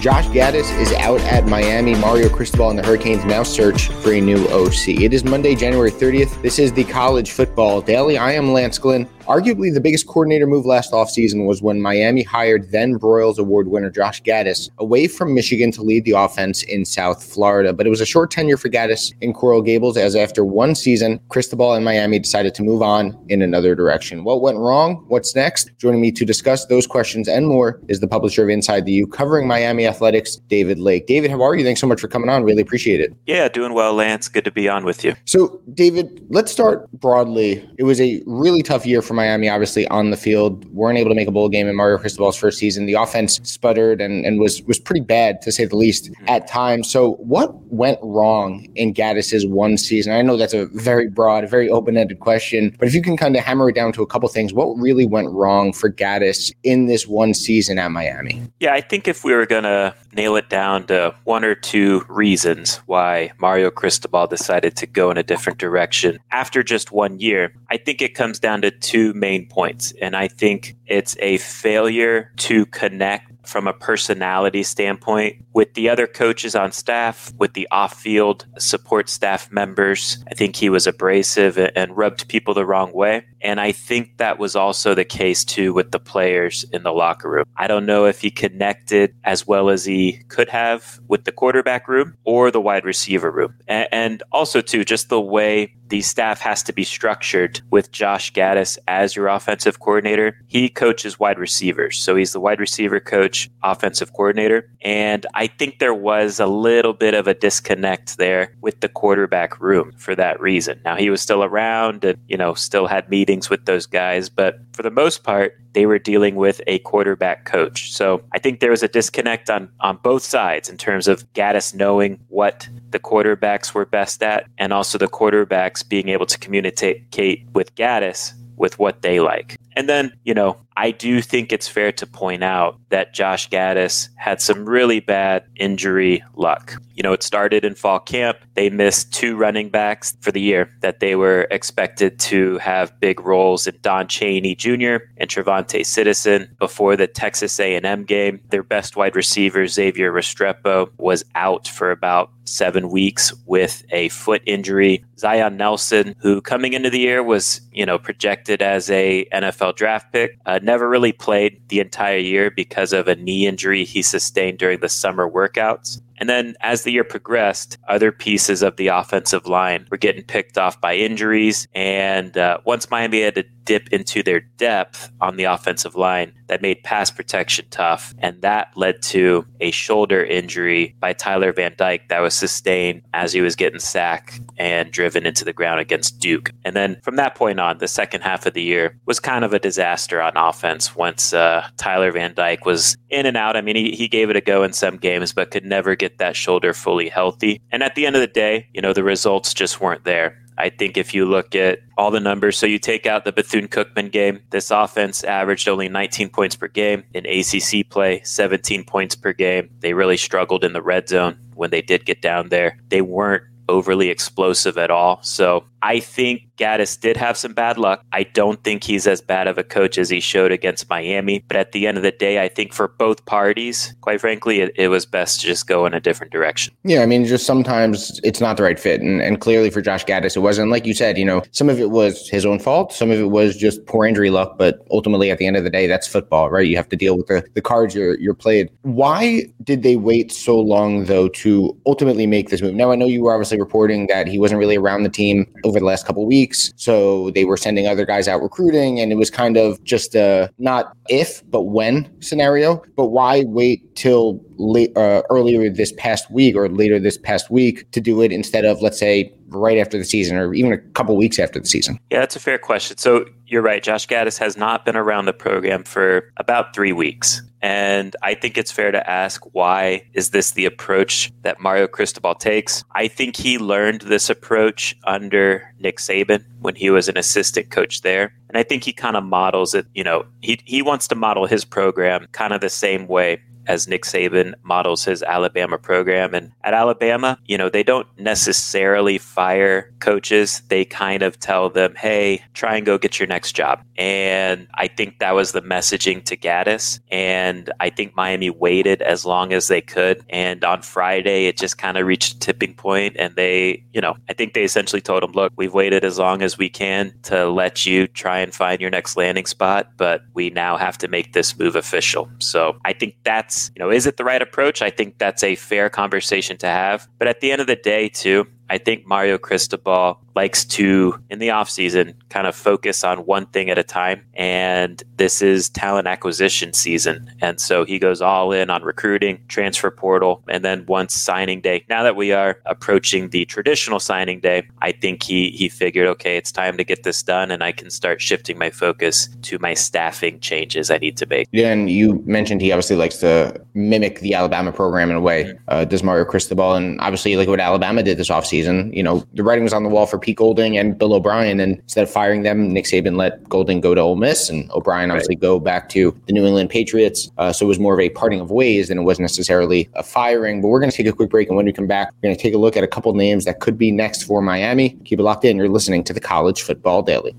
Josh Gattis is out at Miami. Mario Cristobal and the Hurricanes now search for a new OC. It is Monday, January 30th. This is the College Football Daily. I am Lance Glynn. Arguably, the biggest coordinator move last offseason was when Miami hired then Broyles Award winner Josh Gattis away from Michigan to lead the offense in South Florida. But it was a short tenure for Gattis in Coral Gables, as after one season, Cristobal and Miami decided to move on in another direction. What went wrong? What's next? Joining me to discuss those questions and more is the publisher of Inside the U, covering Miami athletics, David Lake. David, how are you? Thanks so much for coming on. Really appreciate it. Yeah, doing well, Lance. Good to be on with you. So, David, let's start broadly. It was a really tough year for Miami, obviously on the field, weren't able to make a bowl game in Mario Cristobal's first season. The offense sputtered and, and was was pretty bad to say the least at times. So what went wrong in Gattis's one season? I know that's a very broad, very open-ended question, but if you can kind of hammer it down to a couple things, what really went wrong for Gattis in this one season at Miami? Yeah, I think if we were gonna nail it down to one or two reasons why Mario Cristobal decided to go in a different direction after just one year, I think it comes down to two main points. And I think it's a failure to connect from a personality standpoint with the other coaches on staff, with the off field support staff members. I think he was abrasive and rubbed people the wrong way. And I think that was also the case too with the players in the locker room. I don't know if he connected as well as he could have with the quarterback room or the wide receiver room. And also, too, just the way the staff has to be structured with Josh Gattis as your offensive coordinator. He coaches wide receivers. So he's the wide receiver coach, offensive coordinator. And I think there was a little bit of a disconnect there with the quarterback room for that reason. Now he was still around and, you know, still had meetings with those guys, but for the most part, they were dealing with a quarterback coach. So I think there was a disconnect on, on both sides in terms of Gattis knowing what the quarterbacks were best at and also the quarterbacks being able to communicate with Gattis with what they like. And then, you know, I do think it's fair to point out that Josh Gattis had some really bad injury luck. You know, it started in fall camp. They missed two running backs for the year that they were expected to have big roles in Don Chaney Jr. and TreVonte Citizen before the Texas A&M game. Their best wide receiver, Xavier Restrepo, was out for about seven weeks with a foot injury. Zion Nelson, who coming into the year was, you know, projected as a NFL draft pick, uh, never really played the entire year because of a knee injury he sustained during the summer workouts. And then as the year progressed, other pieces of the offensive line were getting picked off by injuries. And uh, once Miami had to dip into their depth on the offensive line, that made pass protection tough. And that led to a shoulder injury by Tyler Van Dyke that was sustained as he was getting sacked and driven into the ground against Duke. And then from that point on, the second half of the year was kind of a disaster on offense once uh, Tyler Van Dyke was in and out. I mean, he, he gave it a go in some games, but could never get that shoulder fully healthy. And at the end of the day, you know, the results just weren't there. I think if you look at all the numbers, so you take out the Bethune Cookman game, this offense averaged only 19 points per game. In ACC play, 17 points per game. They really struggled in the red zone when they did get down there. They weren't overly explosive at all. So I think Gattis did have some bad luck. I don't think he's as bad of a coach as he showed against Miami. But at the end of the day, I think for both parties, quite frankly, it, it was best to just go in a different direction. Yeah, I mean, just sometimes it's not the right fit. And, and clearly for Josh Gattis, it wasn't. Like you said, you know, some of it was his own fault, some of it was just poor injury luck. But ultimately, at the end of the day, that's football, right? You have to deal with the, the cards you're, you're played. Why did they wait so long, though, to ultimately make this move? Now, I know you were obviously reporting that he wasn't really around the team over the last couple weeks. So they were sending other guys out recruiting, and it was kind of just a not if, but when scenario. But why wait till late, uh, earlier this past week or later this past week to do it instead of, let's say, right after the season or even a couple weeks after the season? Yeah, that's a fair question. So you're right. Josh Gattis has not been around the program for about three weeks. And I think it's fair to ask why is this the approach that Mario Cristobal takes? I think he learned this approach under Nick Saban when he was an assistant coach there. And I think he kind of models it, you know, he, he wants to model his program kind of the same way as Nick Saban models his Alabama program. And at Alabama, you know, they don't necessarily fire coaches. They kind of tell them, hey, try and go get your next job. And I think that was the messaging to Gattis. And I think Miami waited as long as they could. And on Friday, it just kind of reached a tipping point and they, you know, I think they essentially told him, look, we've waited as long as we can to let you try and find your next landing spot, but we now have to make this move official. So I think that's, you know, is it the right approach? I think that's a fair conversation to have. But at the end of the day, too, I think Mario Cristobal likes to, in the offseason, kind of focus on one thing at a time. And this is talent acquisition season. And so he goes all in on recruiting, transfer portal, and then once signing day. Now that we are approaching the traditional signing day, I think he he figured, okay, it's time to get this done and I can start shifting my focus to my staffing changes I need to make. Yeah, and you mentioned he obviously likes to mimic the Alabama program in a way. Uh, does Mario Cristobal and obviously like what Alabama did this offseason season. You know, the writing was on the wall for Pete Golding and Bill O'Brien, and instead of firing them, Nick Saban let Golding go to Ole Miss and O'Brien obviously right. go back to the New England Patriots. Uh, so it was more of a parting of ways than it was necessarily a firing. But we're going to take a quick break, and when we come back, we're going to take a look at a couple names that could be next for Miami. Keep it locked in. You're listening to the College Football Daily.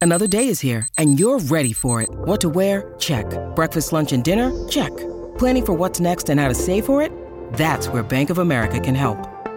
Another day is here, and you're ready for it. What to wear? Check. Breakfast, lunch, and dinner? Check. Planning for what's next and how to save for it? That's where Bank of America can help.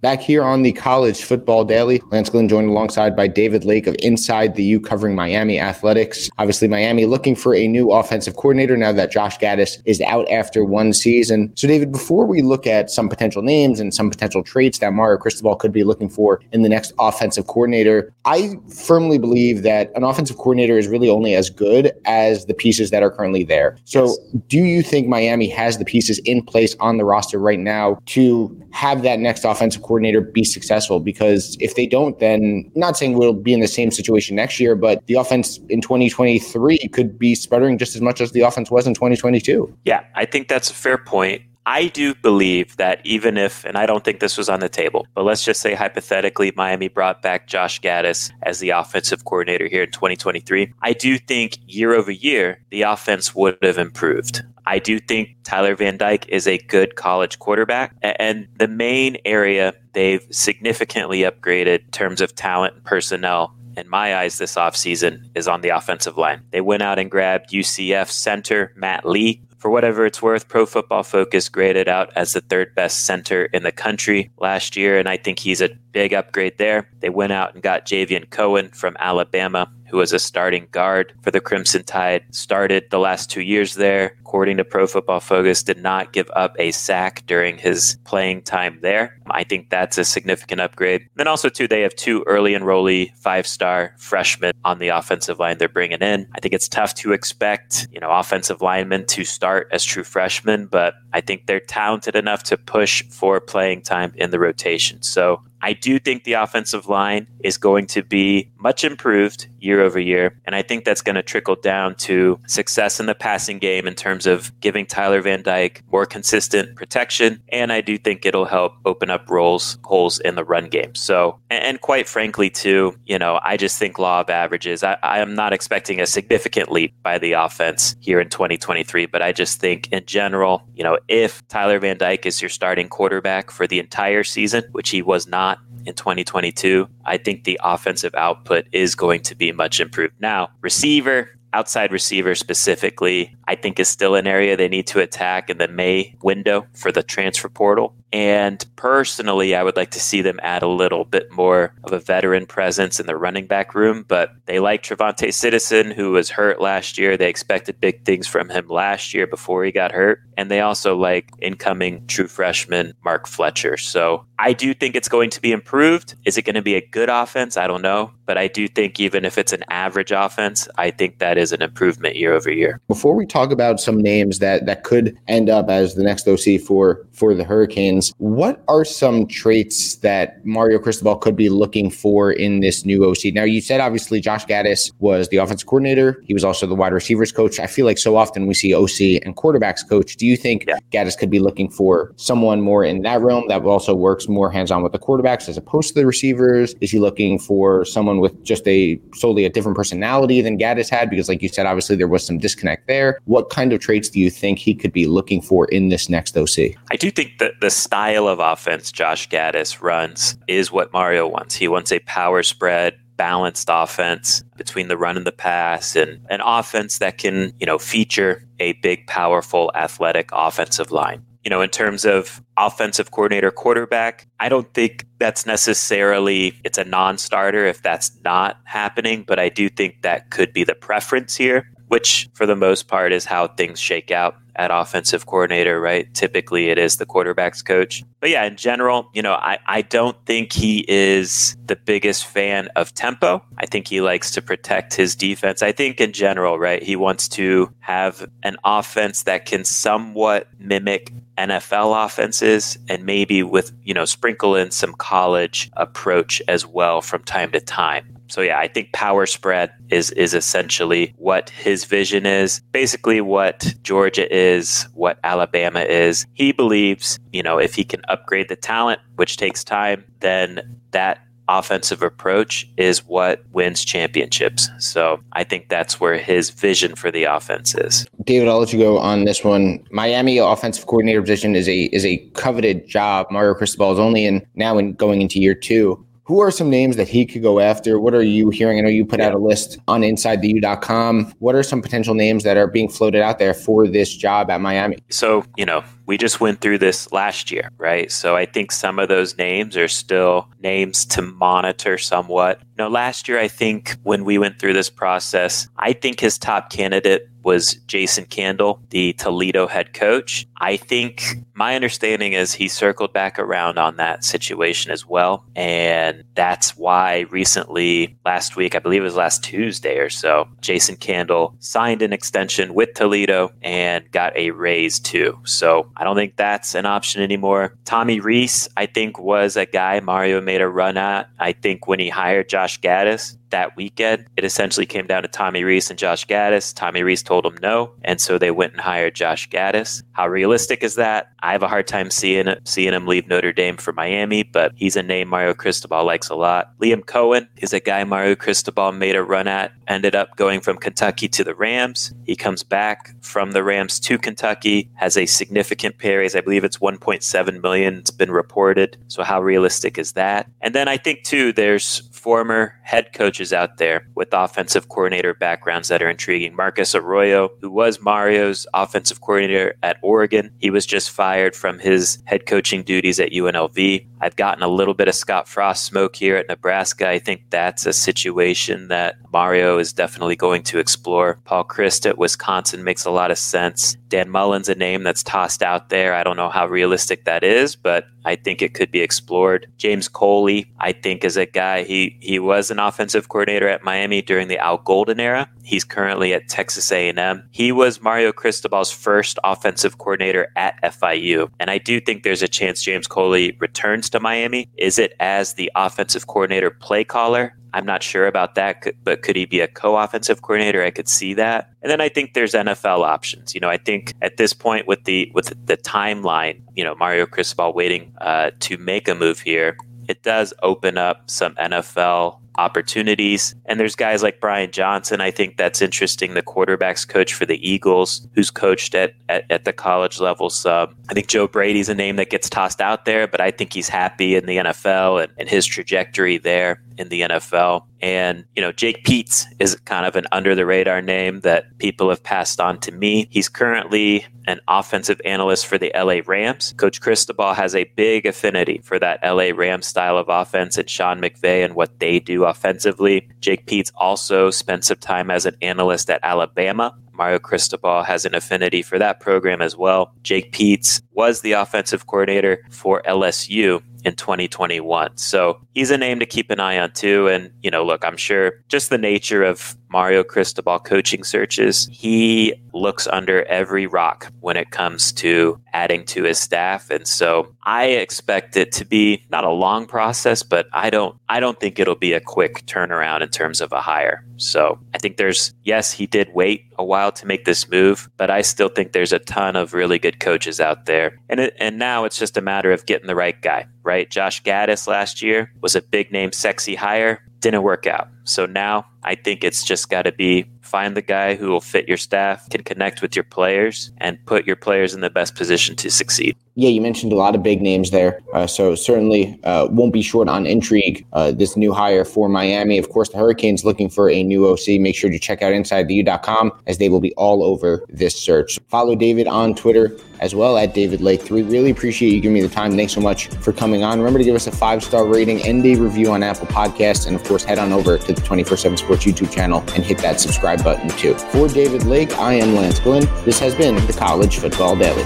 Back here on the College Football Daily, Lance Glenn joined alongside by David Lake of Inside the U covering Miami athletics. Obviously, Miami looking for a new offensive coordinator now that Josh Gattis is out after one season. So, David, before we look at some potential names and some potential traits that Mario Cristobal could be looking for in the next offensive coordinator, I firmly believe that an offensive coordinator is really only as good as the pieces that are currently there. So, yes. do you think Miami has the pieces in place on the roster right now to have that next offensive coordinator be successful because if they don't, then not saying we'll be in the same situation next year, but the offense in 2023 could be sputtering just as much as the offense was in 2022. Yeah, I think that's a fair point. I do believe that even if, and I don't think this was on the table, but let's just say hypothetically Miami brought back Josh Gattis as the offensive coordinator here in 2023, I do think year over year the offense would have improved. I do think Tyler Van Dyke is a good college quarterback. And the main area they've significantly upgraded in terms of talent and personnel in my eyes this offseason is on the offensive line. They went out and grabbed UCF center Matt Lee. For whatever it's worth, Pro Football Focus graded out as the third best center in the country last year, and I think he's a big upgrade there. They went out and got Javion Cohen from Alabama, who was a starting guard for the Crimson Tide, started the last two years there. According to Pro Football Focus, did not give up a sack during his playing time there. I think that's a significant upgrade. Then also too, they have two early enrollee five-star freshmen on the offensive line they're bringing in. I think it's tough to expect, you know, offensive linemen to start as true freshmen, but I think they're talented enough to push for playing time in the rotation. So I do think the offensive line is going to be much improved year over year. And I think that's going to trickle down to success in the passing game in terms of giving Tyler Van Dyke more consistent protection. And I do think it'll help open up roles, holes in the run game. So, and quite frankly, too, you know, I just think law of averages. I, I am not expecting a significant leap by the offense here in 2023, but I just think in general, you know, if Tyler Van Dyke is your starting quarterback for the entire season, which he was not in 2022, I think the offensive output is going to be much improved. Now, receiver, outside receiver specifically, I think is still an area they need to attack in the May window for the transfer portal. And personally, I would like to see them add a little bit more of a veteran presence in the running back room. But they like TreVonte Citizen, who was hurt last year. They expected big things from him last year before he got hurt. And they also like incoming true freshman Mark Fletcher. So I do think it's going to be improved. Is it going to be a good offense? I don't know. But I do think even if it's an average offense, I think that is an improvement year over year. Before we talk talk about some names that that could end up as the next OC for for the Hurricanes. What are some traits that Mario Cristobal could be looking for in this new OC? Now, you said obviously Josh Gattis was the offensive coordinator. He was also the wide receivers coach. I feel like so often we see OC and quarterbacks coach. Do you think yeah. Gattis could be looking for someone more in that realm that also works more hands on with the quarterbacks as opposed to the receivers? Is he looking for someone with just a solely a different personality than Gattis had? Because, like you said, obviously there was some disconnect there. What kind of traits do you think he could be looking for in this next OC? I do think that the style of offense Josh Gattis runs is what Mario wants. He wants a power spread balanced offense between the run and the pass and an offense that can, you know, feature a big, powerful, athletic offensive line. You know, in terms of offensive coordinator quarterback, I don't think that's necessarily it's a non-starter if that's not happening, but I do think that could be the preference here, which for the most part is how things shake out at offensive coordinator, right? Typically it is the quarterback's coach. But yeah, in general, you know, I, I don't think he is the biggest fan of tempo. I think he likes to protect his defense. I think in general, right, he wants to have an offense that can somewhat mimic NFL offenses and maybe with, you know, sprinkle in some college approach as well from time to time. So yeah, I think power spread is is essentially what his vision is. Basically what Georgia is, what Alabama is. He believes, you know, if he can upgrade the talent, which takes time, then that offensive approach is what wins championships. So I think that's where his vision for the offense is. David, I'll let you go on this one. Miami offensive coordinator position is a is a coveted job. Mario Cristobal is only in now in going into year two who are some names that he could go after? What are you hearing? I know you put out a list on InsideTheU.com. What are some potential names that are being floated out there for this job at Miami? So, you know, we just went through this last year, right? So I think some of those names are still names to monitor somewhat. Know, last year, I think when we went through this process, I think his top candidate was Jason Candle, the Toledo head coach. I think my understanding is he circled back around on that situation as well. And that's why recently, last week, I believe it was last Tuesday or so, Jason Candle signed an extension with Toledo and got a raise too. So I don't think that's an option anymore. Tommy Rees, I think, was a guy Mario made a run at. I think when he hired Josh Gattis, that weekend, it essentially came down to Tommy Rees and Josh Gattis. Tommy Rees told him no, and so they went and hired Josh Gattis. How realistic is that? I have a hard time seeing it, seeing him leave Notre Dame for Miami, but he's a name Mario Cristobal likes a lot. Liam Coen is a guy Mario Cristobal made a run at, ended up going from Kentucky to the Rams. He comes back from the Rams to Kentucky, has a significant pay raise. I believe it's 1.7 million. It's been reported. So how realistic is that? And then I think too, there's former head coaches out there with offensive coordinator backgrounds that are intriguing. Marcus Arroyo, who was Mario's offensive coordinator at Oregon, he was just fired from his head coaching duties at UNLV. I've gotten a little bit of Scott Frost smoke here at Nebraska. I think that's a situation that Mario is definitely going to explore. Paul Chryst at Wisconsin makes a lot of sense. Dan Mullen's a name that's tossed out there. I don't know how realistic that is, but I think it could be explored. James Coley, I think, is a guy. He he was an offensive coordinator at Miami during the Al Golden era. He's currently at Texas A&M. He was Mario Cristobal's first offensive coordinator at FIU, and I do think there's a chance James Coley returns to Miami. Is it as the offensive coordinator play caller? I'm not sure about that, but could he be a co-offensive coordinator? I could see that. And then I think there's NFL options. You know, I think at this point with the with the timeline, you know, Mario Cristobal waiting uh, to make a move here, it does open up some NFL opportunities. And there's guys like Brian Johnson. I think that's interesting. The quarterbacks coach for the Eagles, who's coached at, at, at the college level. I think Joe Brady's a name that gets tossed out there, but I think he's happy in the NFL and, and his trajectory there in the NFL. And, you know, Jake Peetz is kind of an under the radar name that people have passed on to me. He's currently an offensive analyst for the LA Rams. Coach Cristobal has a big affinity for that LA Rams style of offense and Sean McVay and what they do offensively. Jake Peetz also spent some time as an analyst at Alabama Mario Cristobal has an affinity for that program as well. Jake Peetz was the offensive coordinator for LSU in 2021. So he's a name to keep an eye on too. And, you know, look, I'm sure just the nature of Mario Cristobal coaching searches, he looks under every rock when it comes to adding to his staff. And so I expect it to be not a long process, but I don't I don't think it'll be a quick turnaround in terms of a hire. So I think there's yes, he did wait a while to make this move, but I still think there's a ton of really good coaches out there. And it, and now it's just a matter of getting the right guy, right? Josh Gattis last year was a big name sexy hire, didn't work out. So now I think it's just got to be find the guy who will fit your staff, can connect with your players, and put your players in the best position to succeed. Yeah, you mentioned a lot of big names there. Uh, so certainly uh, won't be short on intrigue. Uh, this new hire for Miami. Of course, the Hurricanes looking for a new OC. Make sure to check out InsideTheU.com as they will be all over this search. Follow David on Twitter as well at David Lake 3. Really appreciate you giving me the time. Thanks so much for coming on. Remember to give us a five star rating and a review on Apple Podcasts. And of course, head on over to the 24 7 Sports YouTube channel and hit that subscribe button too. For David Lake, I am Lance Glenn. This has been the College Football Daily.